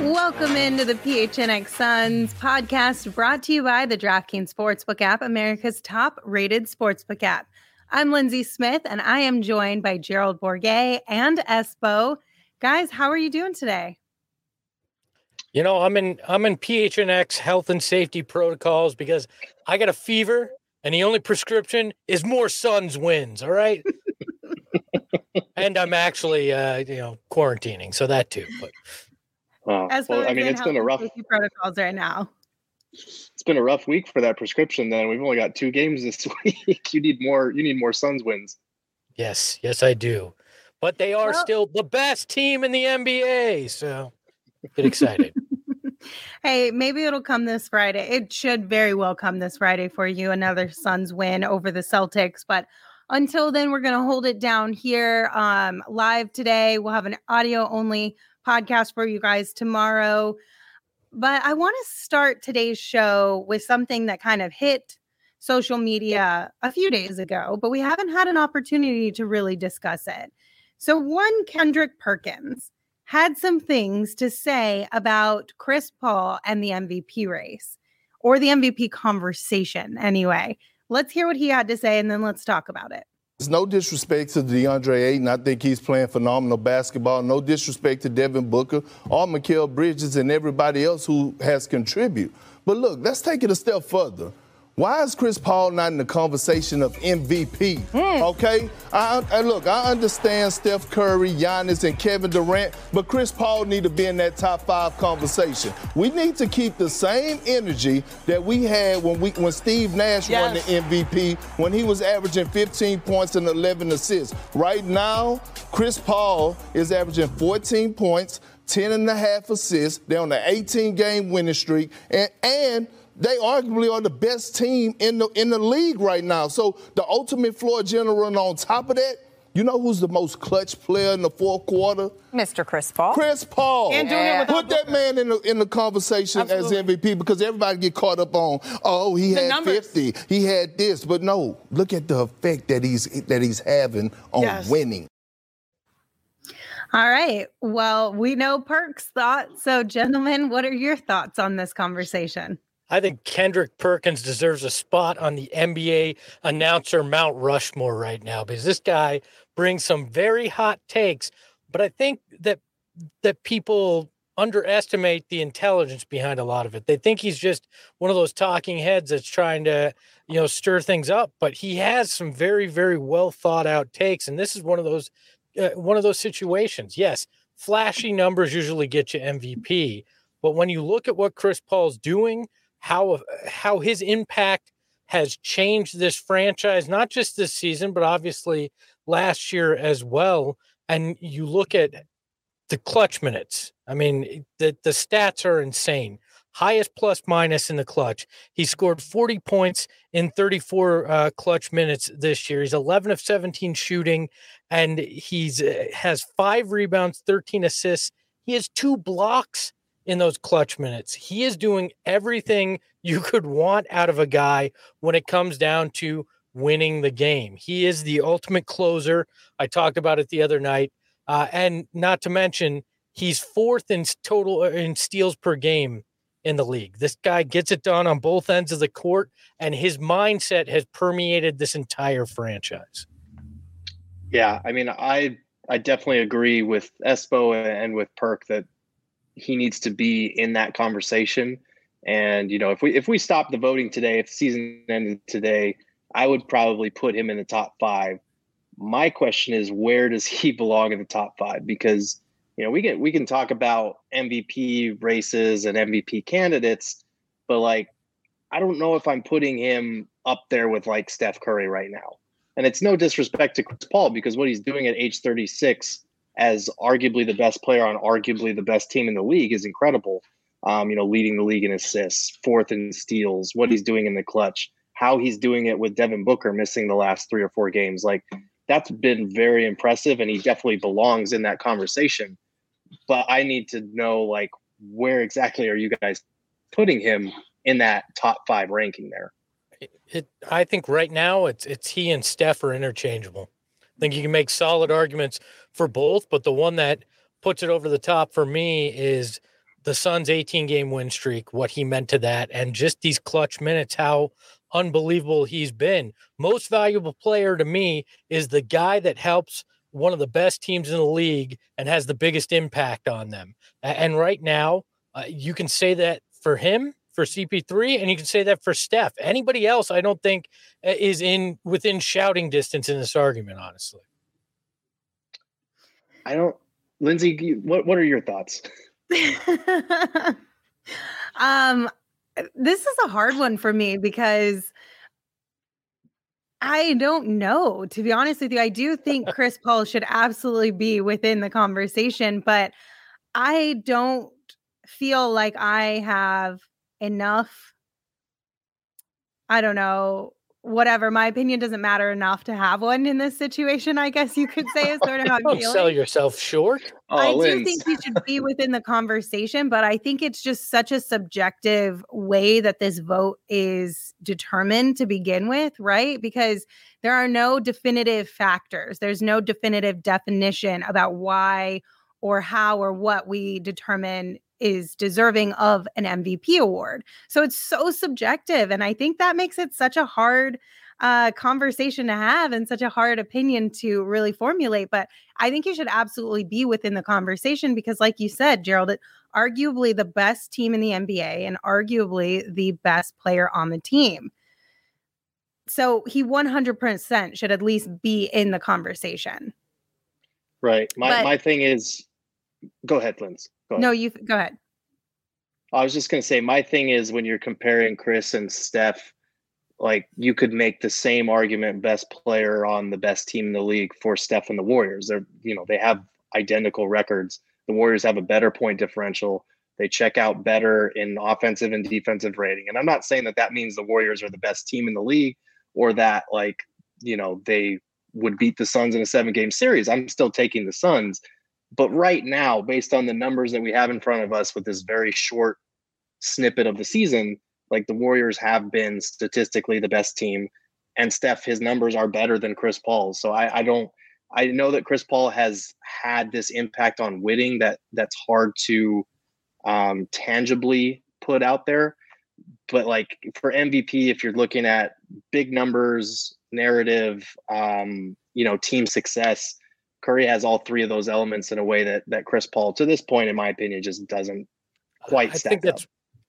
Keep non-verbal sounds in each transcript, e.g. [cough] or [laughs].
Welcome into the PHNX Suns podcast brought to you by the DraftKings Sportsbook app, America's top rated sportsbook app. I'm Lindsay Smith and I am joined by Gerald Bourguet and Espo. Guys, how are you doing today? You know, I'm in I'm in PHNX health and safety protocols because I got a fever and the only prescription is more Suns wins. All right. [laughs] and I'm actually, uh, you know, quarantining, so that too. But uh, well, I mean, it's been a rough protocols right now. It's been a rough week for that prescription. Then we've only got two games this [laughs] week. you need more. You need more Suns wins. Yes, yes, I do. But they are well, still the best team in the NBA. So get excited. Hey, maybe it'll come this Friday. It should very well come this Friday for you. Another Suns win over the Celtics. But until then, we're going to hold it down here um, live today. We'll have an audio only podcast for you guys tomorrow. But I want to start today's show with something that kind of hit social media a few days ago, but we haven't had an opportunity to really discuss it. So, one Kendrick Perkins had some things to say about Chris Paul and the MVP race or the MVP conversation anyway. Let's hear what he had to say and then let's talk about it. It's no disrespect to DeAndre Ayton. I think he's playing phenomenal basketball. No disrespect to Devin Booker or Mikal Bridges and everybody else who has contributed. But look, let's take it a step further. Why is Chris Paul not in the conversation of MVP? Mm. Okay, I, I, look, I understand Steph Curry, Giannis, and Kevin Durant, but Chris Paul need to be in that top five conversation. We need to keep the same energy that we had when we when Steve Nash yes. won the MVP when he was averaging 15 points and 11 assists. Right now, Chris Paul is averaging 14 points, 10 and a half assists. They're on an 18 game winning streak, and and they arguably are the best team in the in the league right now. So the ultimate floor general, and on top of that, you know who's the most clutch player in the fourth quarter? Mr. Chris Paul. Chris Paul. And yeah. Put that man in the in the conversation Absolutely. as MVP because everybody get caught up on, oh, he the had numbers. 50, he had this, but no, look at the effect that he's that he's having on yes. winning. All right. Well, we know Perk's thoughts. So, gentlemen, what are your thoughts on this conversation? I think Kendrick Perkins deserves a spot on the NBA announcer Mount Rushmore right now because this guy brings some very hot takes. But I think that that people underestimate the intelligence behind a lot of it. They think he's just one of those talking heads that's trying to, you know, stir things up. But he has some very, very well thought out takes, and this is one of those uh, one of those situations. Yes, flashy numbers usually get you MVP, but when you look at what Chris Paul's doing how how his impact has changed this franchise, not just this season, but obviously last year as well. And you look at the clutch minutes. I mean, the the stats are insane. Highest plus minus in the clutch. He scored 40 points in 34 uh, clutch minutes this year. He's 11 of 17 shooting, and he's uh, has five rebounds, 13 assists. He has two blocks in those clutch minutes. He is doing everything you could want out of a guy when it comes down to winning the game. He is the ultimate closer. I talked about it the other night. Uh, and not to mention, he's fourth in total uh, in steals per game in the league. This guy gets it done on both ends of the court, and his mindset has permeated this entire franchise. Yeah, I mean, I I definitely agree with Espo and with Perk that he needs to be in that conversation. And you know, if we if we stop the voting today, if the season ended today, I would probably put him in the top five. My question is, where does he belong in the top five? Because you know, we can we can talk about MVP races and MVP candidates, but like, I don't know if I'm putting him up there with like Steph Curry right now. And it's no disrespect to Chris Paul because what he's doing at age 36 as arguably the best player on arguably the best team in the league is incredible. Um, you know, leading the league in assists, fourth in steals, what he's doing in the clutch, how he's doing it with Devin Booker missing the last three or four games. Like that's been very impressive, and he definitely belongs in that conversation. But I need to know like where exactly are you guys putting him in that top five ranking there? It, I think right now it's it's he and Steph are interchangeable. I think you can make solid arguments for both, but the one that puts it over the top for me is the Suns' 18 game win streak, what he meant to that, and just these clutch minutes, how unbelievable he's been. Most valuable player to me is the guy that helps one of the best teams in the league and has the biggest impact on them. And right now, uh, you can say that for him, for CP3, and you can say that for Steph. Anybody else, I don't think uh, is in within shouting distance in this argument, honestly. I don't, Lindsay. What what are your thoughts? [laughs] um, Uh, this is a hard one for me because I don't know. To be honest with you, I do think [laughs] Chris Paul should absolutely be within the conversation, but I don't feel like I have enough. I don't know whatever. My opinion doesn't matter enough to have one in this situation. I guess you could say is sort of how I'm [laughs] feeling. sell yourself short. I Linz. do think you should be [laughs] within the conversation, but I think it's just such a subjective way that this vote is determined to begin with, right? Because there are no definitive factors. There's no definitive definition about why or how or what we determine is deserving of an MVP award. So it's so subjective. And I think that makes it such a hard uh, conversation to have and such a hard opinion to really formulate. But I think you should absolutely be within the conversation because, like you said, Gerald, it, arguably the best team in the NBA and arguably the best player on the team. So he 100% should at least be in the conversation. Right. My But- my thing is, go ahead, Linz. Go ahead. No, you go ahead. I was just gonna say my thing is when you're comparing Chris and Steph, like you could make the same argument best player on the best team in the league for Steph and the Warriors. They're you know, they have identical records. The Warriors have a better point differential. They check out better in offensive and defensive rating. And I'm not saying that that means the Warriors are the best team in the league or that like, you know, they would beat the Suns in a seven game series. I'm still taking the Suns. But right now, based on the numbers that we have in front of us with this very short snippet of the season, like the Warriors have been statistically the best team. And Steph, his numbers are better than Chris Paul's. So I, I don't I know that Chris Paul has had this impact on winning that that's hard to um, tangibly put out there. But like for MVP, if you're looking at big numbers, narrative, um, you know, team success, Curry has all three of those elements in a way that that Chris Paul, to this point, in my opinion, just doesn't quite I stack think that's up.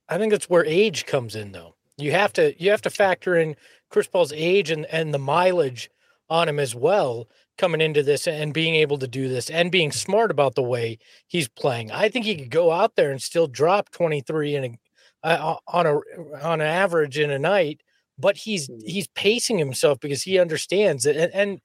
I think that's where age comes in though. You have to you have to factor in Chris Paul's age and and the mileage on him as well coming into this and being able to do this and being smart about the way he's playing. I think he could go out there and still drop 23 in a uh, on a on an average in a night, but he's Mhm. he's pacing himself because he understands it. And, and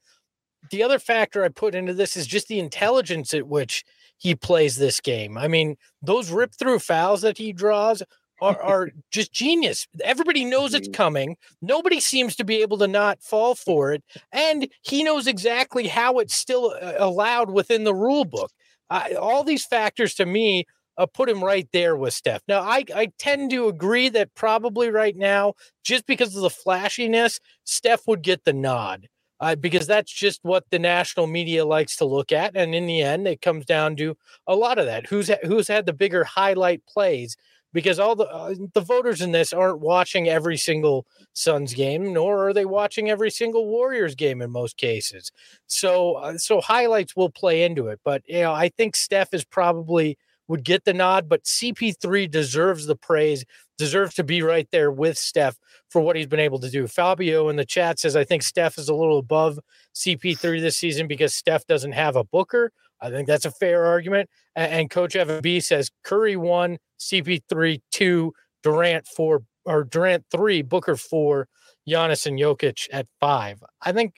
the other factor I put into this is just the intelligence at which he plays this game. I mean, those rip through fouls that he draws are, [laughs] are just genius. Everybody knows it's coming. Nobody seems to be able to not fall for it. And he knows exactly how it's still uh, allowed within the rule book. I all these factors to me uh, put him right there with Steph. Now, I, I tend to agree that probably right now, just because of the flashiness, Steph would get the nod uh, because that's just what the national media likes to look at. And in the end, it comes down to a lot of that. Who's who's had the bigger highlight plays because all the uh, the voters in this aren't watching every single Suns game, nor are they watching every single Warriors game in most cases. So uh, so highlights will play into it, but you know I think Steph is probably would get the nod, but CP3 deserves the praise, deserves to be right there with Steph for what he's been able to do. Fabio in the chat says, I think Steph is a little above CP3 this season because Steph doesn't have a Booker. I think that's a fair argument. And, Coach Evan B says Curry one, CP3 two, Durant four, or Durant three, Booker four, Giannis and Jokic at five. I think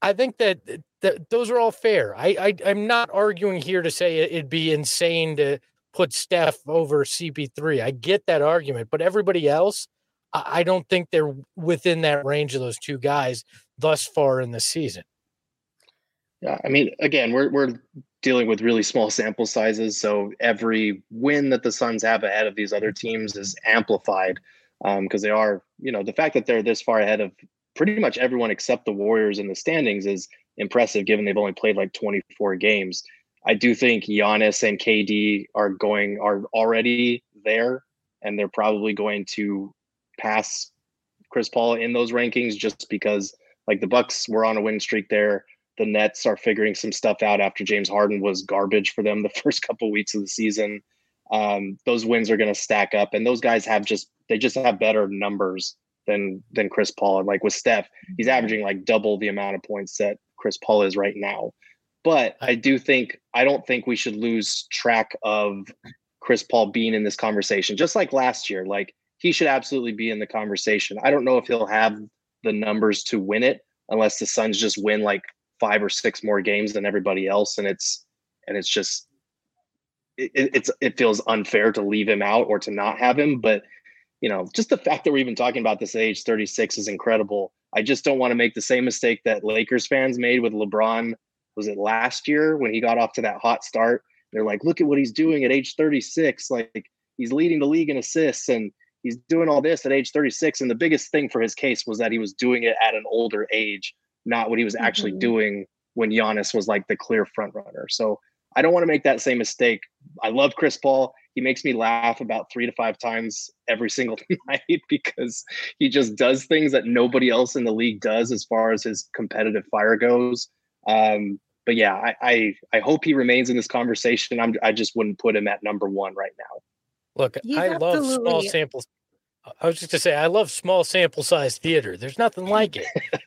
I think that, that those are all fair. I, I am not arguing here to say it'd be insane to put Steph over CP3. I get that argument, but everybody else, I, don't think they're within that range of those two guys thus far in the season. Yeah, I mean, again, we're we're dealing with really small sample sizes, so every win that the Suns have ahead of these other teams is amplified because um, they are, you know, the fact that they're this far ahead of pretty much everyone except the Warriors in the standings is impressive given they've only played like 24 games. I do think Giannis and KD are going are already there and they're probably going to pass Chris Paul in those rankings just because like the Bucks were on a win streak there. The Nets are figuring some stuff out after James Harden was garbage for them the [laughs] first couple weeks of the season. Um, those wins are going to stack up, and those guys have just they just have better numbers than than Chris Paul. And like with Steph, he's averaging like double the amount of points that Chris Paul is right now. But I do think I don't think we should lose track of Chris Paul being in this conversation. Just like last year, like he should absolutely be in the conversation. I don't know if he'll have the numbers to win it unless the Suns just win like five or six more games than everybody else, and it's and it's just it, it's it feels unfair to leave him out or to not have him. But you know, just the fact that we're even talking about this at age 36 is incredible. I just don't want to make the same mistake that Lakers fans made with LeBron. Was it last year when he got off to that hot start? They're like, look at what he's doing at age 36. Like he's leading the league in assists and he's doing all this at age 36. And the biggest thing for his case was that he was doing it at an older age, not what he was actually mm-hmm. doing when Giannis was like the clear front runner. So I don't want to make that same mistake. I love Chris Paul he makes me laugh about three to five times every single [laughs] night because he just does things that nobody else in the league does as far as his competitive fire goes. Um, but yeah, I, I, I hope he remains in this conversation. I'm I just wouldn't put him at number one right now. Look, He's I love small samples. I was just to say I love small sample size theater. There's nothing like it.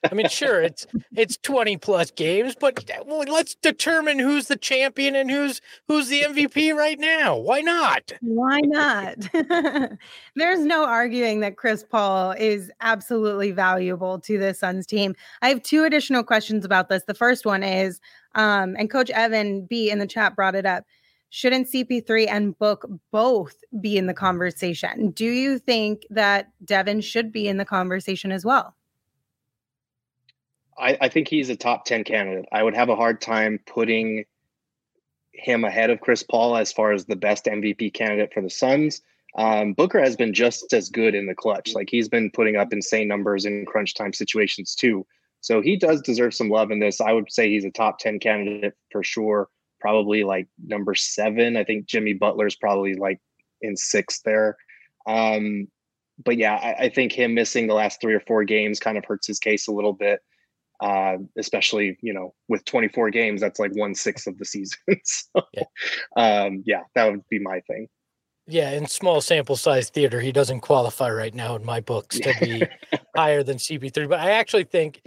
I mean, sure, it's it's 20 plus games, but let's determine who's the champion and who's who's the MVP right now. Why not? Why not? [laughs] There's no arguing that Chris Paul is absolutely valuable to the Suns team. I have two additional questions about this. The first one is, um, and Coach Evan B in the chat brought it up shouldn't CP3 and Book both be in the conversation? Do you think that Devin should be in the conversation as well? I, I, think he's a top 10 candidate. I would have a hard time putting him ahead of Chris Paul as far as the best MVP candidate for the Suns. Um, Booker has been just as good in the clutch. Like he's been putting up insane numbers in crunch time situations too. So he does deserve some love in this. I would say he's a top 10 candidate for sure probably like number seven. I think Jimmy Butler's probably like in sixth there. Um, but yeah, I, I, think him missing the last three or four games kind of hurts his case a little bit. Uh, especially you know with 24 games, that's like one sixth of the season. [laughs] so, yeah. Um, yeah, that would be my thing. Yeah, in small sample size theater, he doesn't qualify right now in my books to be [laughs] higher than CP3. But I actually think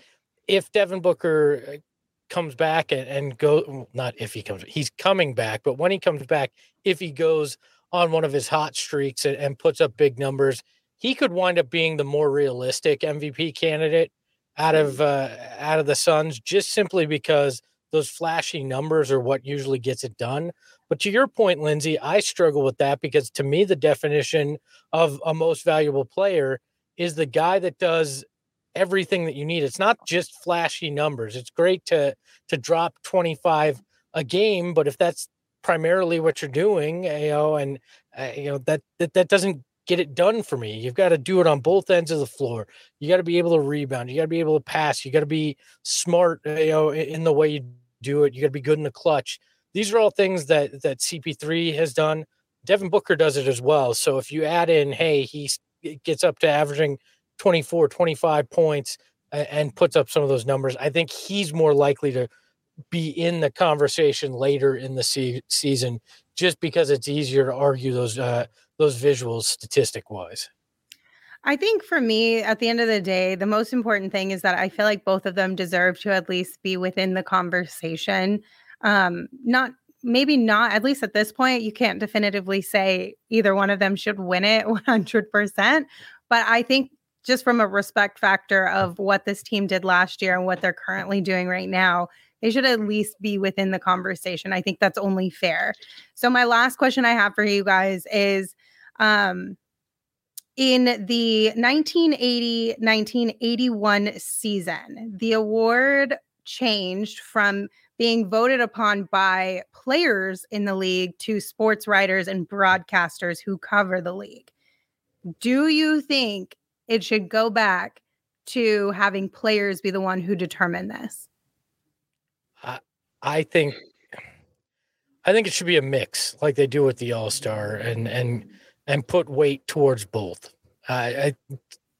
if Devin Booker comes back and, and go not if he comes he's coming back but when he comes back if he goes on one of his hot streaks and, and puts up big numbers he could wind up being the more realistic mvp candidate out of mm. uh, out of the suns just simply because those flashy numbers are what usually gets it done but to your point lindsay i struggle with that because to me the definition of a most valuable player is the guy that does everything that you need. It's not just flashy numbers. It's great to to drop 25 a game, but if that's primarily what you're doing, you know, and uh, you know that, that that doesn't get it done for me. You've got to do it on both ends of the floor. You got to be able to rebound. You got to be able to pass. You got to be smart, uh, you know, in the way you do it. You got to be good in the clutch. These are all things that that CP3 has done. Devin Booker does it as well. So if you add in, hey, he gets up to averaging 24, 25 points and puts up some of those numbers, I think he's more likely to be in the conversation later in the se- season just because it's easier to argue those uh, those visuals statistic wise. I think for me, at the end of the day, the most important thing is that I feel like both of them deserve to at least be within the conversation. Um, not maybe not, at least at this point, you can't definitively say either one of them should win it [laughs] 100%. But I think just from a respect factor of what this team did last year and what they're currently doing right now, they should at least be within the conversation. I think that's only fair. So, my last question I have for you guys is um, in the 1980 1981 season, the award changed from being voted upon by players in the league to sports writers and broadcasters who cover the league. Do you think it should go back to having players be the one who determine this? I, I think I think it should be a mix like they do with the All-Star and and and put weight towards both. Uh, I,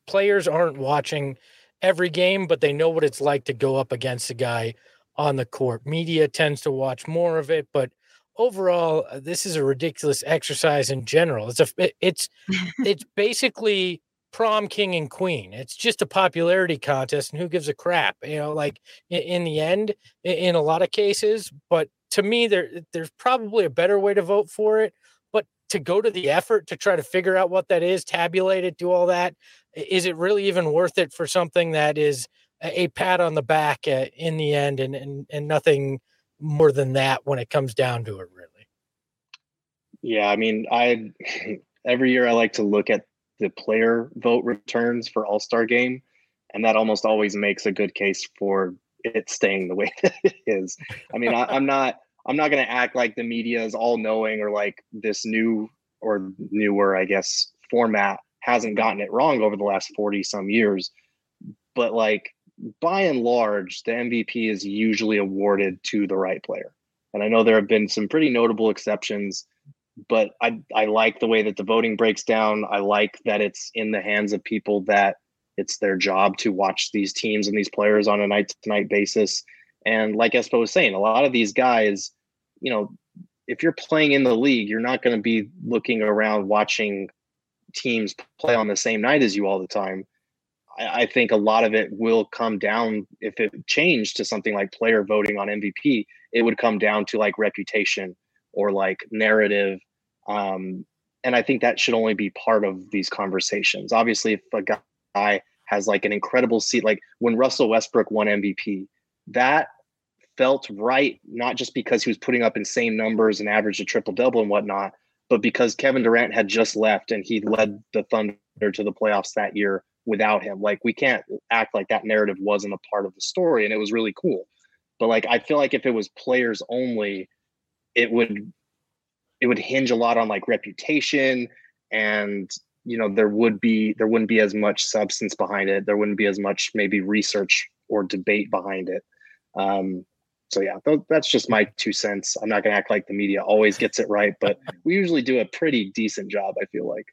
players aren't watching every game, but they know what it's like to go up against a guy on the court. Media tends to watch more of it, but overall, uh, this is a ridiculous exercise in general. It's a it's [laughs] it's basically prom king and queen. It's just a popularity contest, and who gives a crap? You know, like in, in the end, in, in a lot of cases. But to me, there there's probably a better way to vote for it But to go to the effort to try to figure out what that is, tabulate it, do all that, is it really even worth it for something that is a pat on the back uh, in the end and, and and nothing more than that when it comes down to it really yeah i mean i [laughs] every year i like to look at the player vote returns for all-star game and that almost always makes a good case for it staying the way [laughs] that it is i mean I, i'm not I'm not going to act like the media is all knowing or like this new or newer, I guess, format hasn't gotten it wrong over the last 40 some years. But like by and large, the MVP is usually awarded to the right player. And I know there have been some pretty notable exceptions, but I, I like the way that the voting breaks down. I like that it's in the hands of people that it's their job to watch these teams and these players on a night to night basis. And like Espo was saying, a lot of these guys you know, if you're playing in the league, you're not going to be looking around watching teams play on the same night as you all the time. I, I, think a lot of it will come down if it changed to something like player voting on MVP, it would come down to like reputation or like narrative. Um, and I think that should only be part of these conversations. Obviously, if a guy has like an incredible seat, like when Russell Westbrook won MVP, that felt right, not just because he was putting up insane numbers and averaged a triple double and whatnot, but because Kevin Durant had just left and he led the Thunder to the playoffs that year without him. Like we can't act like that narrative wasn't a part of the story and it was really cool. But like I feel like if it was players only, it would it would hinge a lot on like reputation and you know there would be there wouldn't be as much substance behind it there wouldn't be as much maybe research or debate behind it um, so yeah, that's just my two cents. I'm not going to act like the media always gets it right, but [laughs] we usually do a pretty decent job. I feel like.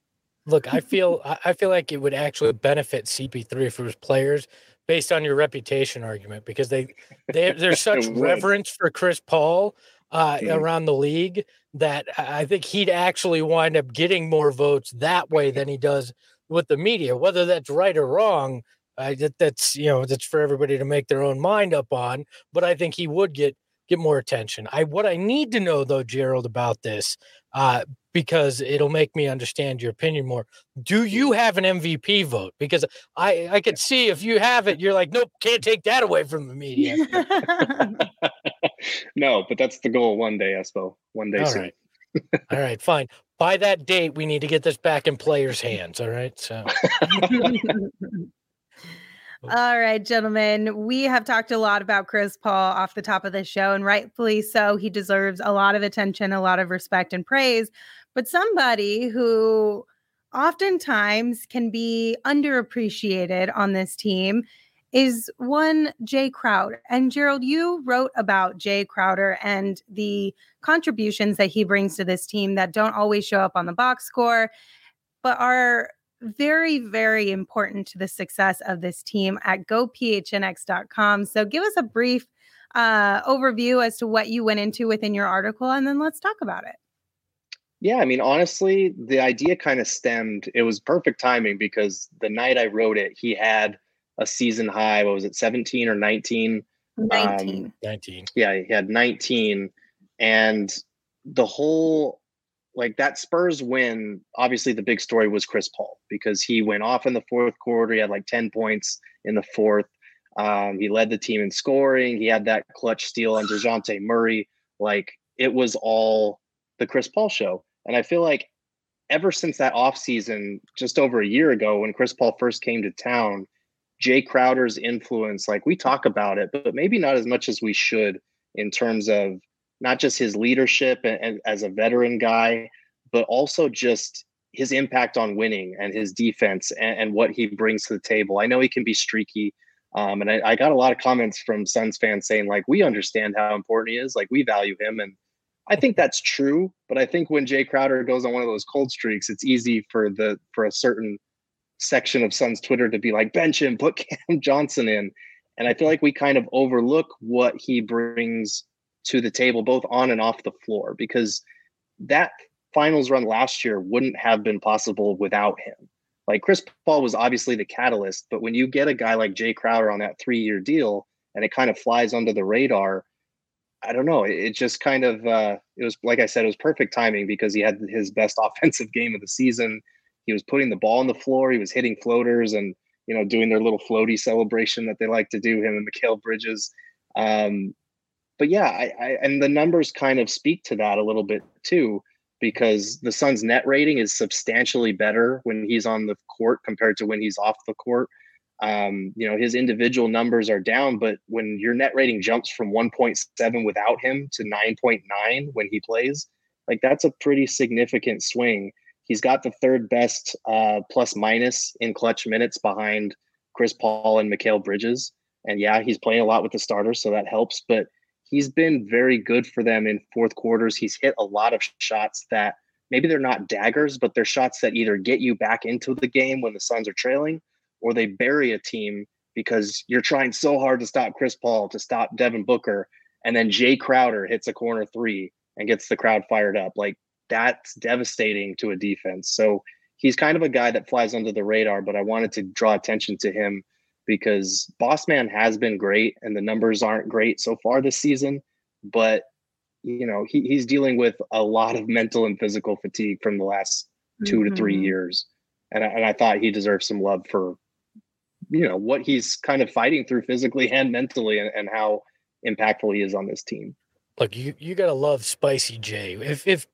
Look, I feel I feel like it would actually benefit CP3 if it was players based on your reputation argument because they, they there's [laughs] such reverence for Chris Paul uh, mm-hmm. around the league that I think he'd actually wind up getting more votes that way than he does with the media. Whether that's right or wrong, I that, that's you know that's for everybody to make their own mind up on. But I think he would get get more attention. I what I need to know though, Gerald, about this, uh, because it'll make me understand your opinion more. Do you have an MVP vote? Because I I could see if you have it, you're like, nope, can't take that away from the media. [laughs] [laughs] [laughs] no, but that's the goal. One day, Espo. One day all soon. Right. all right, fine. By that date, we need to get this back in players' hands. All right, so. [laughs] [laughs] All right, gentlemen. We have talked a lot about Chris Paul off the top of the show, and rightfully so. He deserves a lot of attention, a lot of respect and praise. But somebody who oftentimes can be underappreciated on this team is one Jae Crowder. And Gerald, you wrote about Jae Crowder and the contributions that he brings to this team that don't always show up on the box score, but are very, very important to the success of this team at gophnx.com. So give us a brief uh, overview as to what you went into within your article, and then let's talk about it. Yeah, I mean, honestly, the idea kind of stemmed. It was perfect timing because the night I wrote it, he had a season high. What was it, 17 or 19? 19. Um, 19. Yeah, he had 19. And the whole, like that Spurs win, obviously the big story was Chris Paul because he went off in the fourth quarter. He had like 10 points in the fourth. Um, he led the team in scoring. He had that clutch steal on DeJounte Murray. Like it was all the Chris Paul show. And I feel like ever since that offseason, just over a year ago, when Chris Paul first came to town, Jae Crowder's influence, like we talk about it, but maybe not as much as we should in terms of not just his leadership and, and as a veteran guy, but also just his impact on winning and his defense and, and, what he brings to the table. I know he can be streaky. Um, and I, I, got a lot of comments from Suns fans saying, like, we understand how important he is, like, we value him. And I think that's true, but I think when Jae Crowder goes on one of those cold streaks, it's easy for the for a certain section of Suns Twitter to be like bench him, put Cam [laughs] Johnson in, and I feel like we kind of overlook what he brings to the table, both on and off the floor, because that finals run last year wouldn't have been possible without him. Like Chris Paul was obviously the catalyst, but when you get a guy like Jae Crowder on that three year deal and it kind of flies under the radar, I don't know. It, just kind of uh, it was like I said, it was perfect timing because he had his best [laughs] offensive game of the season. He was putting the ball on the floor. He was hitting floaters and you know doing their little floaty celebration that they like to do. Him and Mikal Bridges. Um, but yeah, I, I and the numbers kind of speak to that a little bit too because the Suns' net rating is substantially better when he's on the court compared to when he's off the court. Um, you know, his individual numbers are down, but when your net rating jumps from 1.7 without him to 9.9 when he plays, like that's a pretty significant swing. He's got the third best uh, plus minus in clutch minutes behind Chris Paul and Mikal Bridges. And yeah, he's playing a lot with the starters, so that helps. But he's been very good for them in fourth quarters. He's hit a lot of shots that maybe they're not daggers, but they're shots that either get you back into the game when the Suns are trailing or they bury a team because you're trying so hard to stop Chris Paul, to stop Devin Booker, and then Jae Crowder hits a corner three and gets the crowd fired up. Like that's devastating to a defense. So he's kind of a guy that flies under the radar, but I wanted to draw attention to him because Bossman has been great and the numbers aren't great so far this season, but you know, he, he's dealing with a lot of mental and physical fatigue from the last 2 mm-hmm. to three mm-hmm. years. And I, and I thought he deserves some love for you know what he's kind of fighting through physically and mentally and, and how impactful he is on this team look you you gotta love spicy Jae if if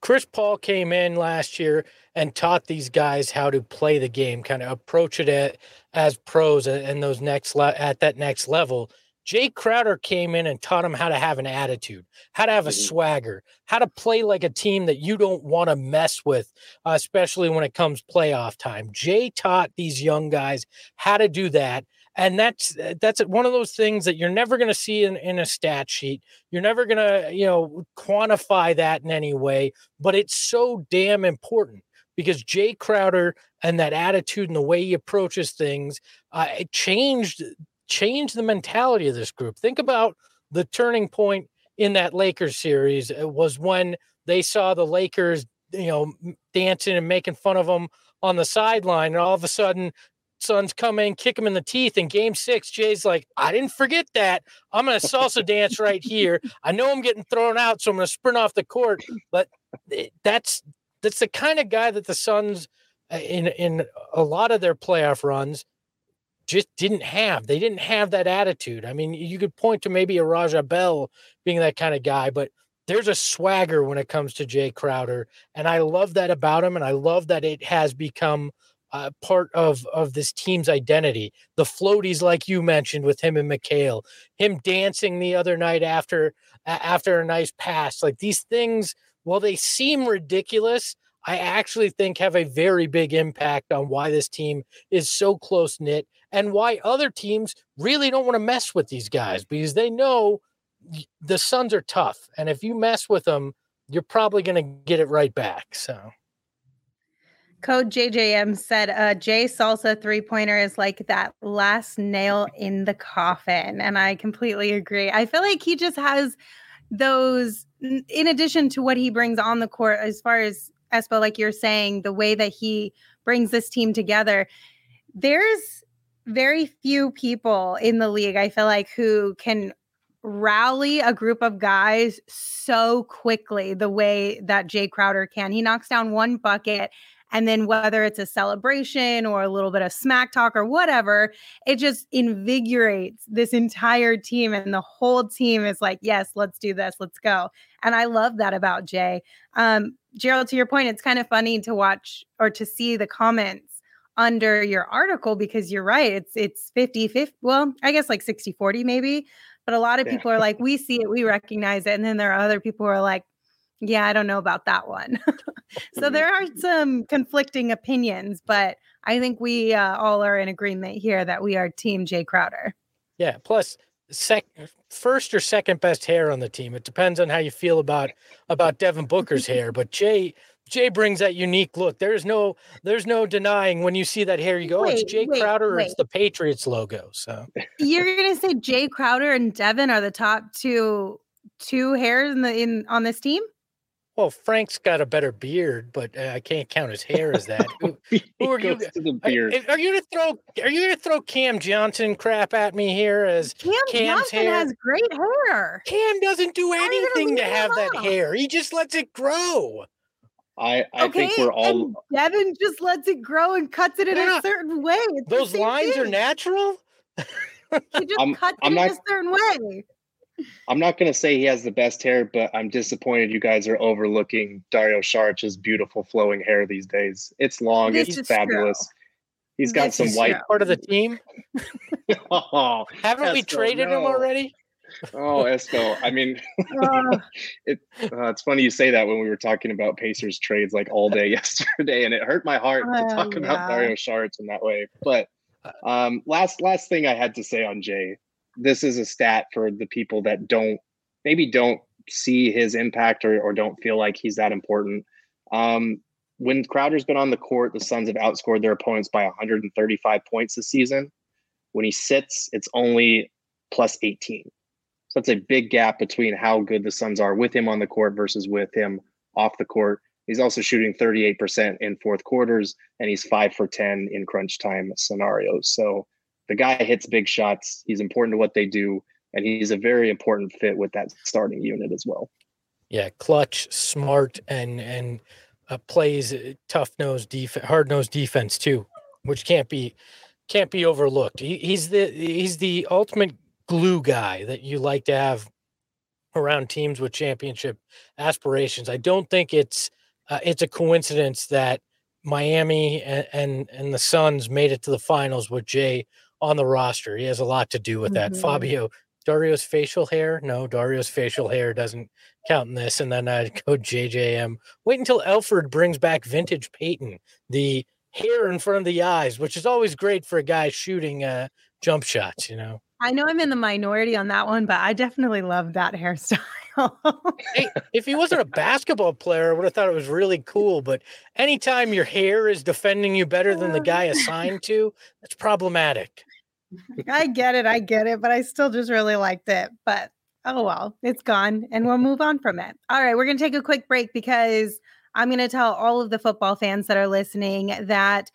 chris paul came in last year and taught these guys how to play the game kind of approach it at, as pros and those next le- at that next level Jae Crowder came in and taught him how to have an attitude, how to have a mm-hmm. swagger, how to play like a team that you don't want to mess with, uh, especially when it comes playoff time. Jae taught these young guys how to do that. And that's that's one of those things that you're never going to see in, in a stat sheet. You're never going to, you know, quantify that in any way, but it's so damn important because jae Crowder and that attitude and the way he approaches things, uh, it changed change the mentality of this group. Think about the turning point in that Lakers series it was when they saw the Lakers, you know, dancing and making fun of them on the sideline, and all of a sudden, Suns come in, kick him in the teeth. In Game Six, Jae's like, "I didn't forget that. I'm gonna salsa dance right here. I know I'm getting thrown out, so I'm gonna sprint off the court." But that's that's the kind of guy that the Suns, uh, in in a lot of their playoff runs, just didn't have. They didn't have that attitude. I mean, you could point to maybe a Raja Bell being that kind of guy, but there's a swagger when it comes to Jae Crowder, and I love that about him, and I love that it has become uh, part of of this team's identity. The floaties, like you mentioned, with him and Mikal, him dancing the other night after after a nice pass, like these things. While they seem ridiculous, I actually think have a very big impact on why this team is so close knit and why other teams really don't want to mess with these guys because they know the Suns are tough. And if you mess with them, you're probably going to get it right back. So. Code JJM said, uh, Jae Salsa three pointer is like that last nail in the coffin. And I completely agree. I feel like he just has those, in addition to what he brings on the court, as far as Espo, like you're saying, the way that he brings this team together, there's very few people in the league, I feel like, who can rally a group of guys so quickly the way that Jae Crowder can. He knocks down one bucket and then whether it's a celebration or a little bit of smack talk or whatever, it just invigorates this entire team. And the whole team is like, yes, let's do this. Let's go. And I love that about Jae. Um, Gerald, to your point, it's kind of funny to watch or to see the comments under your article because you're right. It's it's 50 50. Well, I guess like 60 40 maybe. But a lot of people are like, we see it, we recognize it. And then there are other people who are like, yeah, I don't know about that one. [laughs] so there are some conflicting opinions, but I think we uh, all are in agreement here that we are Team Jae Crowder. Yeah. Plus, sec- first or second best hair on the team. It depends on how you feel about about Devin Booker's hair, but Jae Jae brings that unique look. There's no there's no denying when you see that hair, you go, wait, oh, it's Jae wait, Crowder, wait. it's the Patriots logo. So you're gonna say Jae Crowder and Devin are the top two two hairs in the in on this team? Well, Frank's got a better beard, but uh, I can't count his hair as that. [laughs] Who, who are you? Are, are, you gonna throw? Are you gonna throw Cam Johnson crap at me here? As Cam Cam's Johnson hair? has great hair. Cam doesn't do anything to have that hair. He just lets it grow. I, I okay, think we're all. And Devin just lets it grow and cuts it in yeah. a certain way. It's Those lines thing. are natural. [laughs] he just I'm, cuts I'm it not, in a certain way. I'm not going to say he has the best hair, but I'm disappointed you guys are overlooking Dario Saric's beautiful flowing hair these days. It's long, this it's fabulous. True. He's got this some white true. part of the team. [laughs] oh, Haven't we traded no. him already? oh, Esco. I mean, uh, [laughs] it, uh, it's funny you say that when we were talking about Pacers trades like all day [laughs] yesterday, and it hurt my heart to talk yeah. about Dario Saric in that way. But um, last last thing I had to say on Jae this is a stat for the people that don't maybe don't see his impact or, or don't feel like he's that important. Um, when Crowder's been on the court, the Suns have outscored their opponents by 135 points this season. When he sits, it's only plus 18. So that's a big gap between how good the Suns are with him on the court versus with him off the court. He's also shooting 38% in fourth quarters, and he's five for 10 in crunch time scenarios. So the guy hits big shots. He's important to what they do, and he's a very important fit with that starting unit as well. Yeah, clutch, smart, and and uh, plays tough nose defense, hard nose defense too, which can't be can't be overlooked. He, he's the he's the ultimate glue guy that you like to have around teams with championship aspirations. I don't think it's uh, it's a coincidence that Miami and, and, and the Suns made it to the finals with Jae on the roster. He has a lot to do with that. Mm-hmm. Fabio, Dario's facial hair. No, Dario's facial hair doesn't count in this. And then I'd [laughs] go JJM. Wait until Elfrid brings back vintage Payton, the hair in front of the eyes, which is always great for a guy shooting uh, jump shots, you know. I know I'm in the minority on that one, but I definitely love that [laughs] hairstyle. [laughs] hey, if he wasn't a basketball player, I would have thought it was really cool. But anytime your hair is defending you better than the guy assigned to, that's problematic. I get it. I get it. But I still just really liked it. But oh well, it's gone and we'll move on from it. All right. We're going to take a quick break because I'm going to tell all of the football fans that are listening that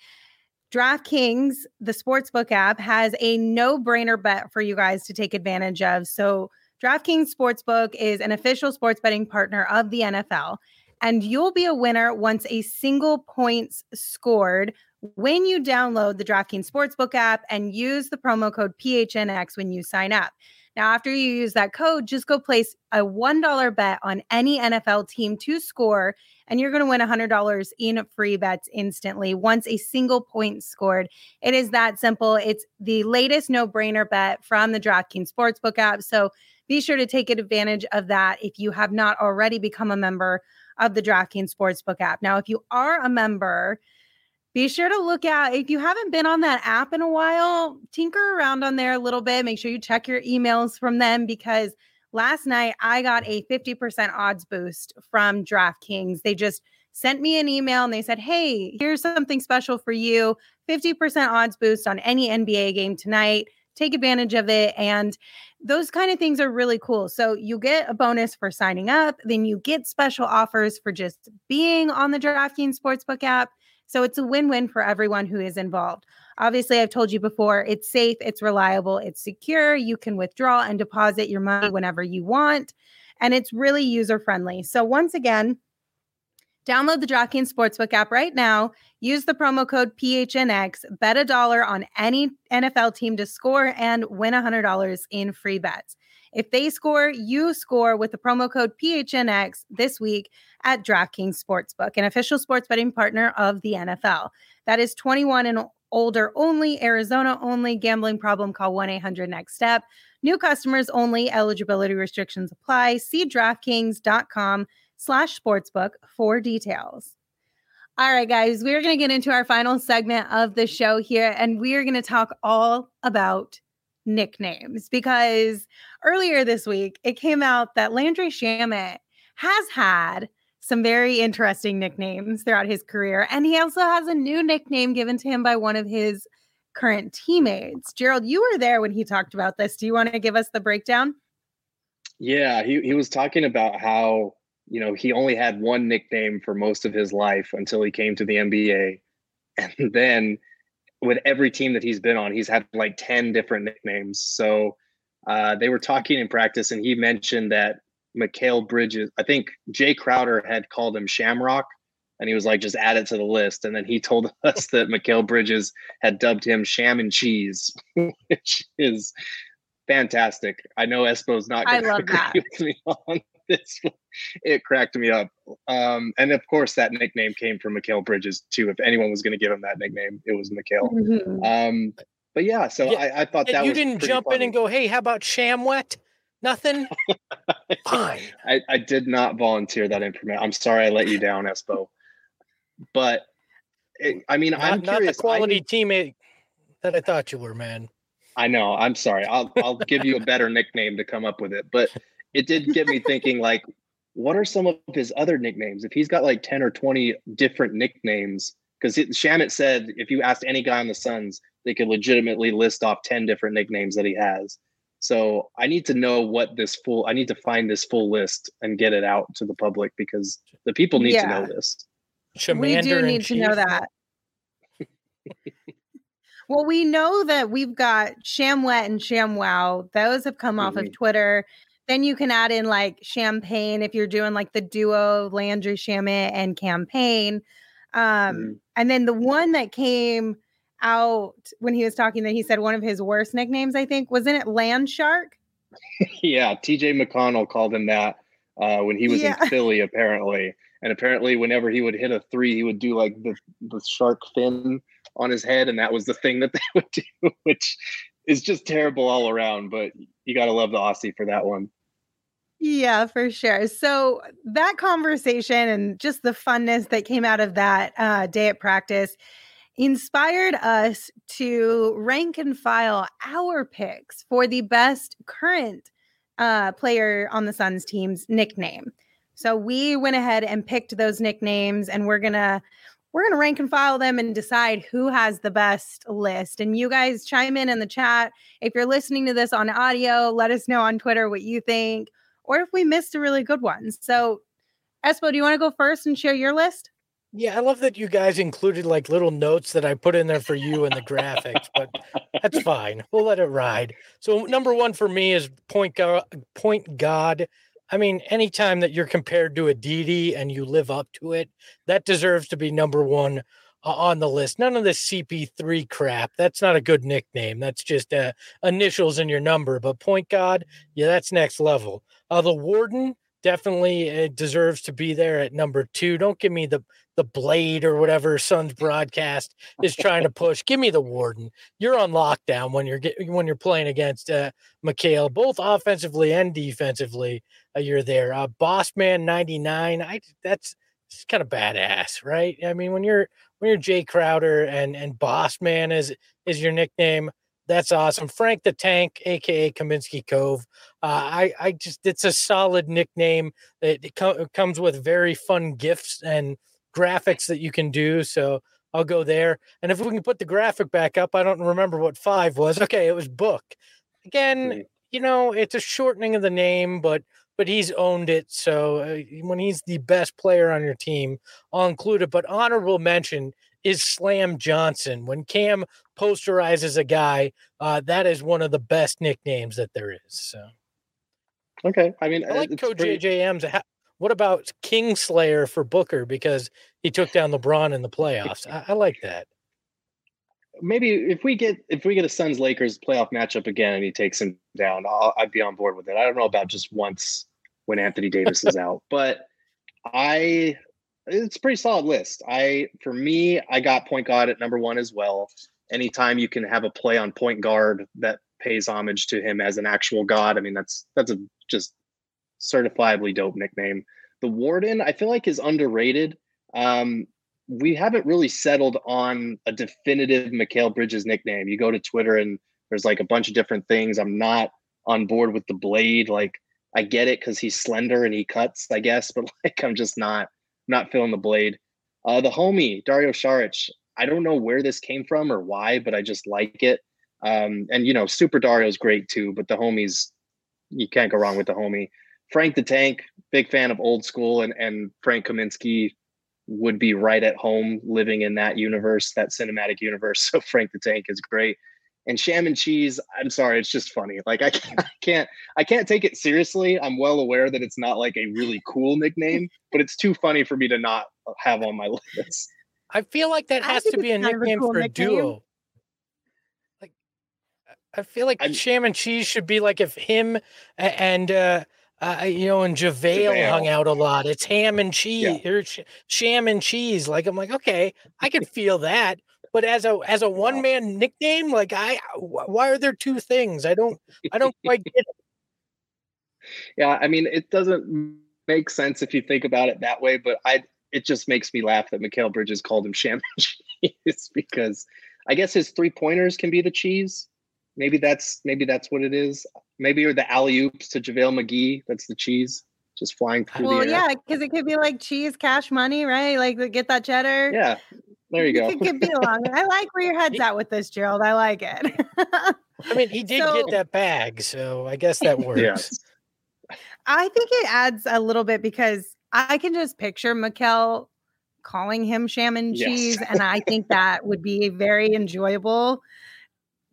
DraftKings, the sportsbook app, has a no brainer bet for you guys to take advantage of. So, DraftKings Sportsbook is an official sports betting partner of the NFL, and you'll be a winner once a single points scored when you download the DraftKings Sportsbook app and use the promo code PHNX when you sign up. Now, after you use that code, just go place a $1 bet on any NFL team to score, and you're going to win $100 in free bets instantly once a single point scored. It is that simple. It's the latest no brainer bet from the DraftKings Sportsbook app. So be sure to take advantage of that if you have not already become a member of the DraftKings Sportsbook app. Now, if you are a member, be sure to look at if you haven't been on that app in a while, tinker around on there a little bit. Make sure you check your emails from them because last night I got a 50% odds boost from DraftKings. They just sent me an email and they said, Hey, here's something special for you 50% odds boost on any NBA game tonight take advantage of it. And those kind of things are really cool. So you get a bonus for signing up, then you get special offers for just being on the DraftKings Sportsbook app. So it's a win win for everyone who is involved. Obviously, I've told you before, it's safe, it's reliable, it's secure. You can withdraw and deposit your money whenever you want, and it's really user friendly. So, once again, Download the DraftKings Sportsbook app right now. Use the promo code PHNX. Bet a dollar on any NFL team to score and win $100 in free bets. If they score, you score with the promo code PHNX this week at DraftKings Sportsbook, an official sports betting partner of the NFL. That is 21 and older only, Arizona only. Gambling problem, call 1 800 NEXT STEP. New customers only. Eligibility restrictions apply. See DraftKings.com slash sportsbook for details. All right, guys, we're going to get into our final segment of the show here, and we are going to talk all about nicknames because earlier this week it came out that Landry Shamet has had some very interesting nicknames throughout his career, and he also has a new nickname given to him by one of his current teammates. Gerald, you were there when he talked about this. Do you want to give us the breakdown? Yeah, he, he was talking about how you know, he only had one nickname for most of his life until he came to the NBA. [laughs] And then with every team that he's been on, he's had like 10 different nicknames. So uh, they were talking in practice, and he mentioned that Mikal Bridges, I think Jae Crowder had called him Shamrock, and he was like, just add it to the list. And then he told [laughs] us that Mikal Bridges had dubbed him Sham and Cheese, [laughs] which is fantastic. I know Espo's not going to agree that. [laughs] with me on [laughs] this it cracked me up. Um, and of course, that nickname came from Mikal Bridges too. If anyone was going to give him that nickname, it was Mikal. Mm-hmm. Um, but yeah, so yeah, I, I, thought that you didn't jump funny. in and go, "Hey, how about Shamwet?" Nothing. [laughs] Fine. I, I did not volunteer that information. I'm sorry I let you down, Espo. But it, I mean, not, I'm not curious. the quality I, teammate that I thought you were, man. I know. I'm sorry. I'll I'll give you a better nickname to come up with it. But it did get me thinking like what are some of his other nicknames if he's got like 10 or 20 different nicknames because Shamet said if you asked any guy on the Suns, they could legitimately list off 10 different nicknames that he has. So I need to know what this full I need to find this full list and get it out to the public because the people need yeah. to know this. we do need to know that. well, we know that we've got Shamwet and Shamwow. Those have come mm-hmm. off of mm-hmm. Twitter. Then you can add in like champagne if you're doing like the duo Landry Shamet and Cam Payne. Um, mm. And then the one that came out when he was talking that he said one of his worst nicknames, I think, wasn't it Land Shark? [laughs] yeah, TJ McConnell called him that uh, when he was yeah. in [laughs] Philly, apparently. And apparently, whenever he would hit a three, he would do like the, the shark fin on his head, and that was the thing that [laughs] they would do, which is just terrible all around. But you got to love the Aussie for that one. Yeah, for sure. So that conversation and just the funness that came out of that uh, day at practice inspired us to rank and file our picks for the best current uh, player on the Suns team's nickname. So we went ahead and picked those nicknames, and we're gonna we're gonna rank and file them and decide who has the best list. And you guys chime in in the chat if you're listening to this on audio. Let us know on Twitter what you think or if we missed a really good one. So, Espo, do you want to go first and share your list? Yeah, I love that you guys included like little notes that I put in there for you in the graphics, but that's fine. We'll let it ride. So number one for me is point God. Point God. I mean, anytime that you're compared to a Didi and you live up to it, that deserves to be number one uh, on the list. None of this CP3 crap. That's not a good nickname. That's just uh, initials in your number. But point God, yeah, that's next level. Uh, the Warden, definitely uh, deserves to be there at number two. Don't give me the the blade or whatever Suns broadcast is trying to push. Give me the Warden. You're on lockdown when you're get, when you're playing against uh, Mikal, both offensively and defensively. Uh, you're there. Uh, Boss Man 99. I that's it's kind of badass, right? I mean, when you're when you're Jae Crowder and and Boss Man is is your nickname. That's awesome. Frank the Tank, aka Kaminsky Cove. Uh, I I just it's a solid nickname. It, it, co- it comes with very fun gifts and graphics that you can do. So I'll go there. And if we can put the graphic back up, I don't remember what five was. [laughs] Okay, it was book. Again, you know, it's a shortening of the name, but but he's owned it. So uh, when he's the best player on your team, I'll include it. But honorable mention is Slam Johnson. When Cam posterizes a guy, uh, that is one of the best nicknames that there is. So. Okay, I mean, I like Coach pretty... JJM's. What about Kingslayer for Booker because he took down LeBron in the playoffs? I, I like that. Maybe if we get if we get a Suns Lakers playoff matchup again and he takes him down, i would be on board with it. I don't know about just once when Anthony Davis is out, but I it's a pretty solid list. I for me, I got point guard at number one as well. Anytime you can have a play on point guard that pays homage to him as an actual god, I mean that's that's a just certifiably dope nickname. The Warden, I feel like, is underrated. Um, we haven't really settled on a definitive Mikal Bridges nickname. You go to Twitter and there's like a bunch of different things. I'm not on board with the blade. Like I get it because he's slender and he cuts, I guess, but [laughs] like I'm just not not feeling the blade. Uh, the homie Dario Saric. I don't know where this came from or why, but I just like it. Um, and you know, Super Dario's great too, but the homies, you can't go wrong with the homie. Frank the Tank, big fan of old school, and and Frank Kaminsky would be right at home living in that universe, that cinematic universe. [laughs] So Frank the Tank is great. And Sham and Cheese, I'm sorry, it's just funny. Like I [laughs] can't, I can't, I can't take it seriously. I'm well aware that it's not like a really cool nickname, but it's too funny for me to not have on my [laughs] list. I feel like that has to be a nickname a cool for a duo. Like, I feel like I'm, Sham and Cheese should be like if him and uh uh, you know, and JaVale, JaVale, hung out a lot. It's ham and cheese yeah. or sh- sham and cheese. Like I'm like, okay, I can feel that. But as a as a one man nickname, like I, why are there two things? I don't, I don't [laughs] quite get it. Yeah, I mean, it doesn't make sense if you think about it that way. But I, it just makes me laugh that Mikal Bridges called him [laughs] sham cheese because I guess his three pointers can be the cheese. Maybe that's maybe that's what it is. Maybe or the alley oops to JaVale McGee. That's the cheese just flying through well, the air. yeah, because it could be like cheese, cash money, right? Like get that cheddar. Yeah, there you go. It could be along. I like where your [laughs] head's at with this, Gerald. I like it. [laughs] I mean, he did so, get that bag, so I guess that works. Yeah. I think it adds a little bit because I can just picture Mikal calling him shaman cheese, yes. and I think that would be very enjoyable.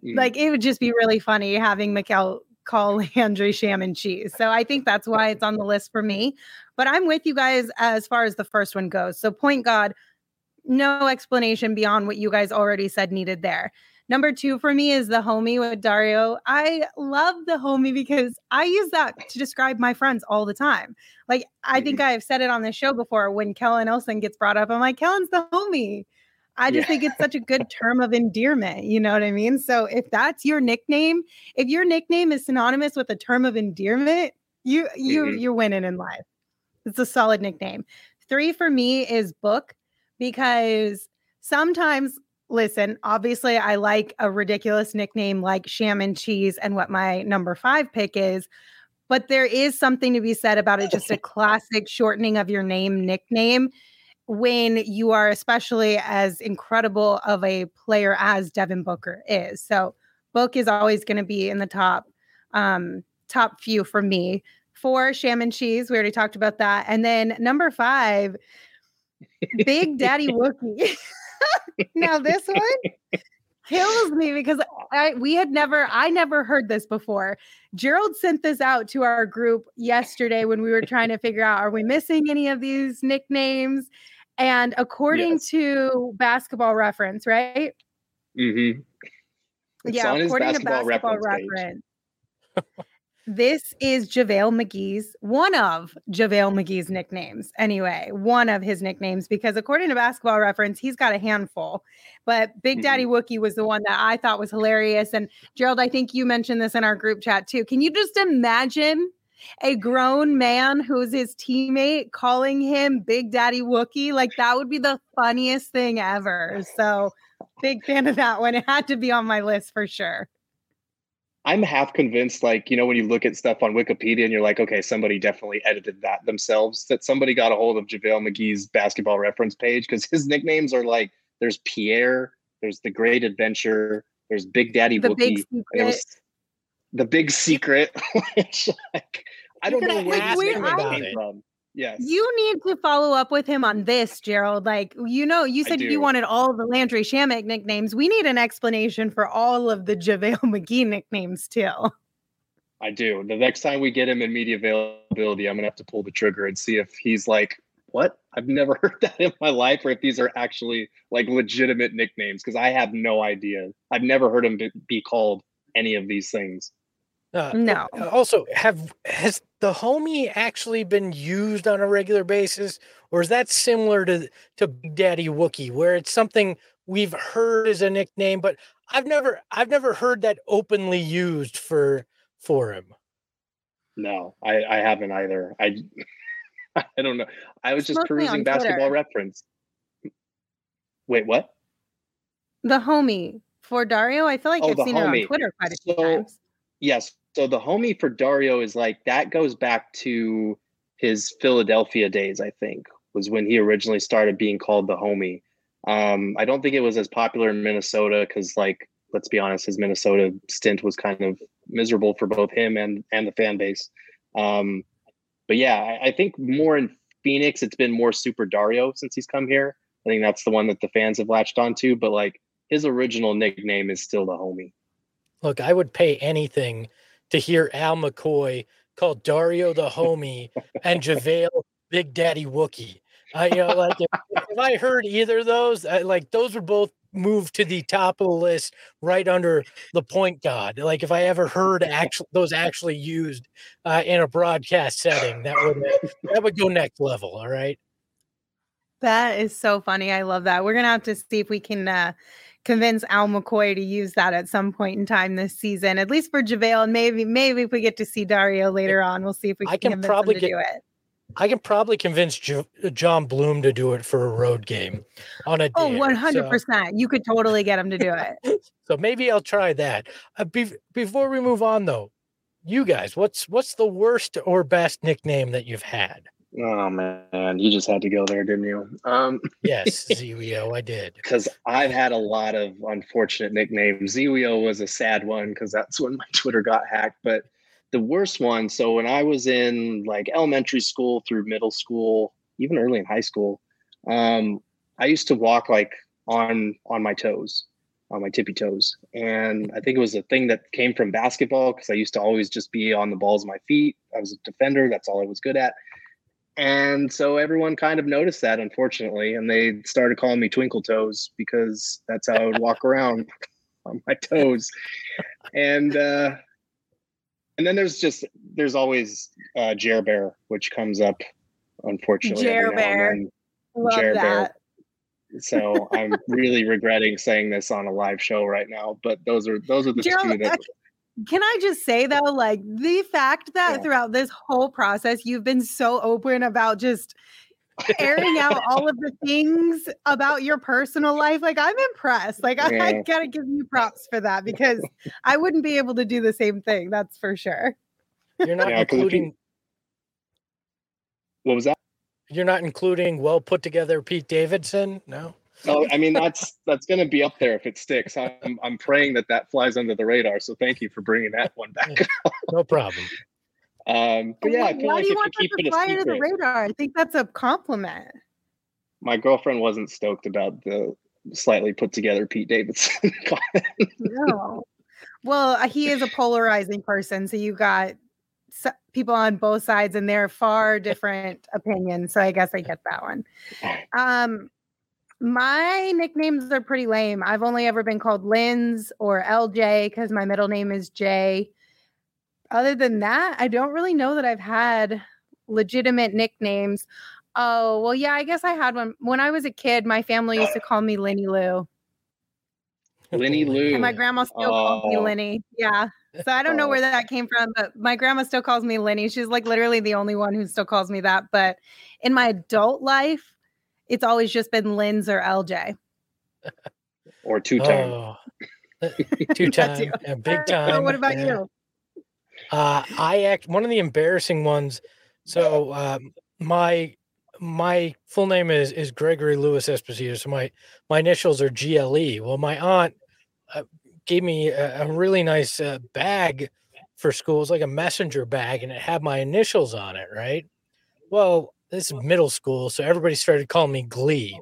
Mm. Like it would just be really funny having Mikal call [laughs] Andre shaman Cheese. So I think that's why it's on the list for me. But I'm with you guys as far as the first one goes. So point God, no explanation beyond what you guys already said needed there. Number two for me is the homie with Dario. I love the homie because I use that to describe my friends all the time. Like I think mm-hmm. I've said it on the show before when Kellan Olson gets brought up. I'm like, Kellan's the homie. I just yeah. think it's such a good term of endearment. You know what I mean? So if that's your nickname, if your nickname is synonymous with a term of endearment, you you mm-hmm. you're winning in life. It's a solid nickname. Three for me is book because sometimes listen, obviously I like a ridiculous nickname like Sham and Cheese and what my number five pick is. But there is something to be said about it, just a [laughs] classic shortening of your name nickname when you are especially as incredible of a player as Devin Booker is. So Book is always going to be in the top um, top few for me. Four, Sham and Cheese. We already talked about that. And then number five, Big Daddy Wookie. [laughs] now this one kills me because I we had never I never heard this before. Gerald sent this out to our group yesterday when we were trying to figure out are we missing any of these nicknames? And according yes. to basketball reference, right? Mm-hmm. yeah, according basketball to basketball reference. reference [laughs] This is JaVale McGee's one of JaVale McGee's nicknames. Anyway, one of his nicknames, because according to basketball reference, he's got a handful. But Big Daddy mm-hmm. Wookie was the one that I thought was hilarious. And Gerald, I think you mentioned this in our group chat too. Can you just imagine a grown man who's his teammate calling him Big Daddy Wookie? Like that would be the funniest thing ever. So big fan of that one. It had to be on my list for sure. I'm half convinced, like, you know, when you look at stuff on Wikipedia and you're like, okay, somebody definitely edited that themselves, that somebody got a hold of JaVale McGee's basketball reference page because his nicknames are like there's Pierre, there's the Great Adventure, there's Big Daddy the Wookie. Big the big secret. [laughs] which, like, I don't know where this came from. Yes. You need to follow up with him on this, Gerald. Like, you know, you said you wanted all the Landry Shamet nicknames. We need an explanation for all of the JaVale [laughs] McGee nicknames, too. I do. The next time we get him in media availability, I'm going to have to pull the trigger and see if he's like, what? I've never [laughs] heard that in my life, or if these are actually like legitimate nicknames, because I have no idea. I've never heard him be called any of these things. Uh, no. Also, have has the homie actually been used on a regular basis, or is that similar to to Big Daddy Wookie, where it's something we've heard as a nickname, but I've never I've never heard that openly used for for him. No, I I haven't either. I [laughs] I don't know. I was just perusing basketball reference. Wait, what? The homie for Dario. I feel like oh, I've seen homie. it on Twitter quite a few times. Yes, so the homie for Dario is like that goes back to his Philadelphia days, I think, was when he originally started being called the homie. Um, I don't think it was as popular in Minnesota because, like, let's be honest, his Minnesota stint was kind of miserable for both him and and the fan base. Um, but yeah, I, I think more in Phoenix, it's been more Super Dario since he's come here. I think that's the one that the fans have latched onto. But like his original nickname is still the homie. Look, I would pay anything to hear Al McCoy call Dario the [laughs] homie and JaVale Big Daddy Wookie. I you know like if, if I heard either of those, I, like those would both move to the top of the list right under the point god. Like if I ever heard actually those actually used uh, in a broadcast setting, that would uh, that would go next level. All right. That is so funny. I love that. We're gonna have to see if we can uh, convince Al McCoy to use that at some point in time this season, at least for JaVale. And maybe, maybe if we get to see Dario later on, we'll see if we can, I can probably get, do it. I can probably convince J- John Bloom to do it for a road game on a Oh, 100%. So. You could totally get him to do it. [laughs] so maybe I'll try that. Uh, be- before we move on though, you guys, what's what's the worst or best nickname that you've had? Oh man, you just had to go there, didn't you? Um, yes, [laughs] Zewio, I did. Because I've had a lot of unfortunate nicknames. Zewio was a sad one because that's when my [laughs] Twitter got hacked. But the worst one, so when I was in like elementary school through middle school, even early in high school, um, I used to walk like on on my toes, on my tippy toes, and I think it was a thing that came from basketball because I used to always just be on the balls of my feet. I was a defender. That's all I was good at and so everyone kind of noticed that, unfortunately, and they started calling me Twinkle Toes because that's how I would walk around [laughs] on my toes. And uh, and then there's just there's always uh, Jer Bear, which comes up, unfortunately. Jer Bear, love Jer that. Bear. So I'm [laughs] really regretting saying this on a live show right now, but those are those are the Gerald, two that. Can I just say though, like the fact that yeah. throughout this whole process, you've been so open about just airing out [laughs] all of the things about your personal life. Like I'm impressed. Like yeah. I, I, gotta give you props for that because I wouldn't be able to do the same thing. That's for sure. You're not yeah, including. You... What was that? You're not including well put together Pete Davidson. No. Oh, I mean that's that's going to be up there if it sticks. I'm I'm praying that that flies under the radar. So thank you for bringing that one back. no problem. Um, but yeah, I feel Why like do you want you that to fly under the radar? I think that's a compliment. My girlfriend wasn't stoked about the slightly put together Pete Davidson [laughs] no. Well, uh, he is a polarizing person, so you got people on both sides, and they're far different opinions. So I guess I get that one. [laughs] Um, my nicknames are pretty lame. I've only ever been called Linz or LJ because my middle name is Jay. other than that, I don't really know that I've had legitimate nicknames. Oh, well, yeah, I guess I had one. When I was a kid, my family used to call me Lenny Lou. Lenny Lou. And my grandma still calls me Oh. Lenny. Yeah. So I don't know Oh. where that came from, but my grandma still calls me Lenny. She's like literally the only one who still calls me that. But in my adult life, it's always just been Linz or LJ. or two time. Oh, [laughs] two time, yeah, big [laughs] Or time. what about yeah. you? Uh, I act one of the embarrassing ones. So um, my my full name is is Gregory Lewis Esposito. So my my initials are GLE. Well, my aunt uh, gave me a, a really nice uh, bag for school. It's like a messenger bag, and it had my initials on it. Right. Well, this is middle school, so everybody started calling me Glee,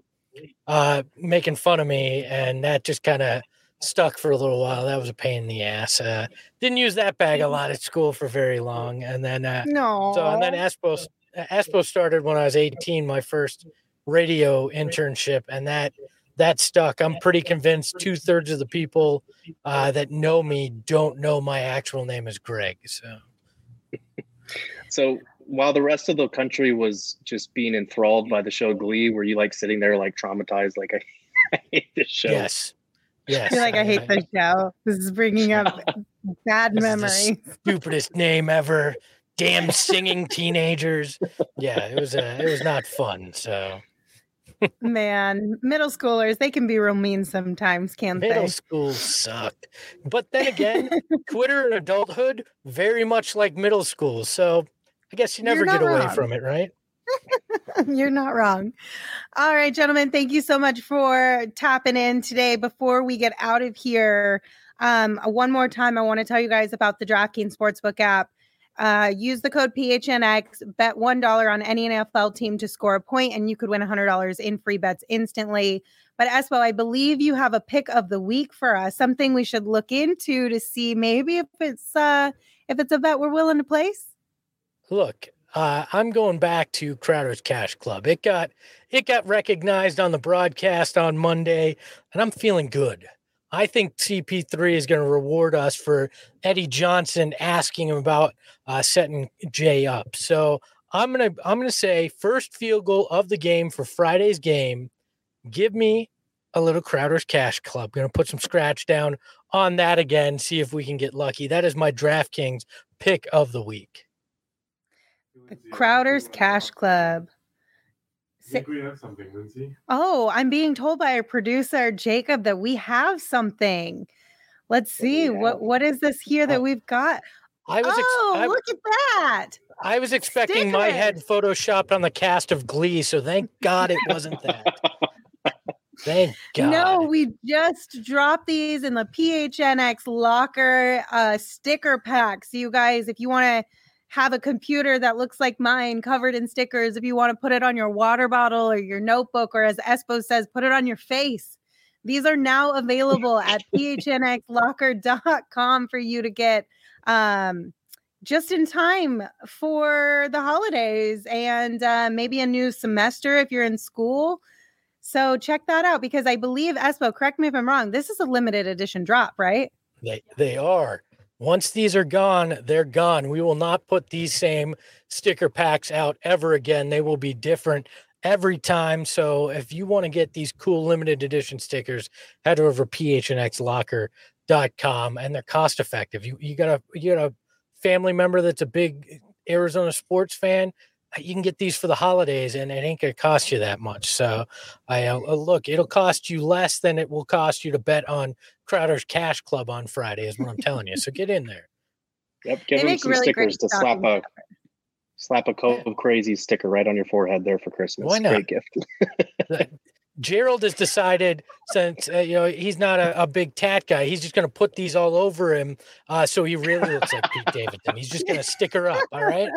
uh, making fun of me, and that just kind of stuck for a little while. That was a pain in the ass. Uh, didn't use that bag a lot at school for very long, and then uh, No. so and then Espo [laughs] Espo started when I was 18, my first radio internship, and that that stuck. I'm pretty convinced two thirds of the people uh, that know me don't know my actual name is Greg. So [laughs] So while the rest of the country was just being enthralled by the show Glee, were you like sitting there like traumatized, like I, [laughs] I hate this show? yes, yes. You're like, I hate this show. This is bringing up [laughs] bad This memories. stupidest name ever. Damn singing teenagers. Yeah, it was uh, it was not fun. So Man, middle schoolers, they can be real mean sometimes, can't middle they? Middle school sucked. But then again, [laughs] Twitter and adulthood very much like middle school. So I guess you never get away wrong. from it, right? [laughs] You're not wrong. All right, gentlemen, thank you so much for tapping in today. Before we get out of here, um, one more time, I want to tell you guys about the DraftKings Sportsbook app. Uh, use the code PHNX, bet $1 on any NFL team to score a point, and you could win $100 in free bets instantly. But Espo, I believe you have a pick of the week for us, something we should look into to see maybe if it's uh, if it's a bet we're willing to place. Look, uh, I'm going back to Crowder's Cash Club. It got it got recognized on the broadcast on Monday, and I'm feeling good. I think CP3 is going to reward us for Eddie Johnson asking him about uh, setting Jae up. So I'm gonna I'm gonna say first field goal of the game for Friday's game. Give me a little Crowder's Cash Club. Going to put some scratch down on that again. See if we can get lucky. That is my DraftKings pick of the week. The Crowder's Cash Club. I think we have something, Lindsay. Oh, I'm being told by our producer Jacob that we have something. Let's see we what what is this here that we've got. I was ex- oh, I, look at that! I was expecting my head photoshopped on the cast of Glee, so thank God it wasn't that. [laughs] thank God. No, we just dropped these in the PHNX locker uh, sticker pack. So you guys, if you want to have a computer that looks like mine covered in stickers, if you want to put it on your water bottle or your notebook, or as Espo says, put it on your face. These are now available at [laughs] phnxlocker.com for you to get um, just in time for the holidays and uh, maybe a new semester if you're in school. So check that out because I believe Espo, correct me if I'm wrong, this is a limited edition drop, right? They they are. Once these are gone, they're gone. We will not put these same sticker packs out ever again. They will be different every time. So if you want to get these cool limited edition stickers, head over to phnxlocker.com and they're cost effective. You you got a you got a family member that's a big Arizona sports fan, uh, you can get these for the holidays and it ain't gonna cost you that much. So I uh, look, it'll cost you less than it will cost you to bet on Crowder's Cash Club on Friday, is what I'm telling you. So get in there. Yep, give They him some really stickers to slap stocking a slap a Cove of Crazy sticker right on your forehead there for Christmas. Why not? Great gift. Gerald has decided since uh, you know he's not a, a big tat guy, he's just going to put these all over him, uh, so he really looks like Pete Davidson. He's just going to stick her up. All right.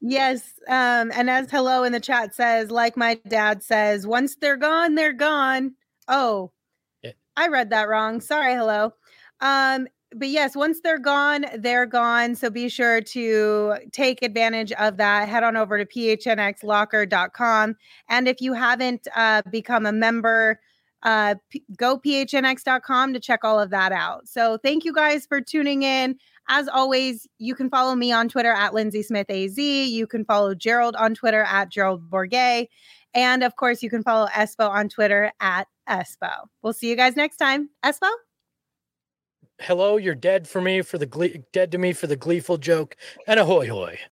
Yes. Um, and as hello in the chat says, like my dad says, once they're gone, they're gone. Oh, Yeah. I read that wrong. Sorry, hello. Um, but yes, once they're gone, they're gone. So be sure to take advantage of that. Head on over to phnxlocker.com. And if you haven't uh, become a member, uh, p- go phnx.com to check all of that out. So thank you guys for tuning in. As always, you can follow me on Twitter at Lindsay Smith AZ. You can follow Gerald on Twitter at Gerald Bourguet. And of course, you can follow Espo on Twitter at Espo. We'll see you guys next time. Espo? Hello, you're dead for me for the glee- dead to me for the gleeful joke, and ahoy hoy.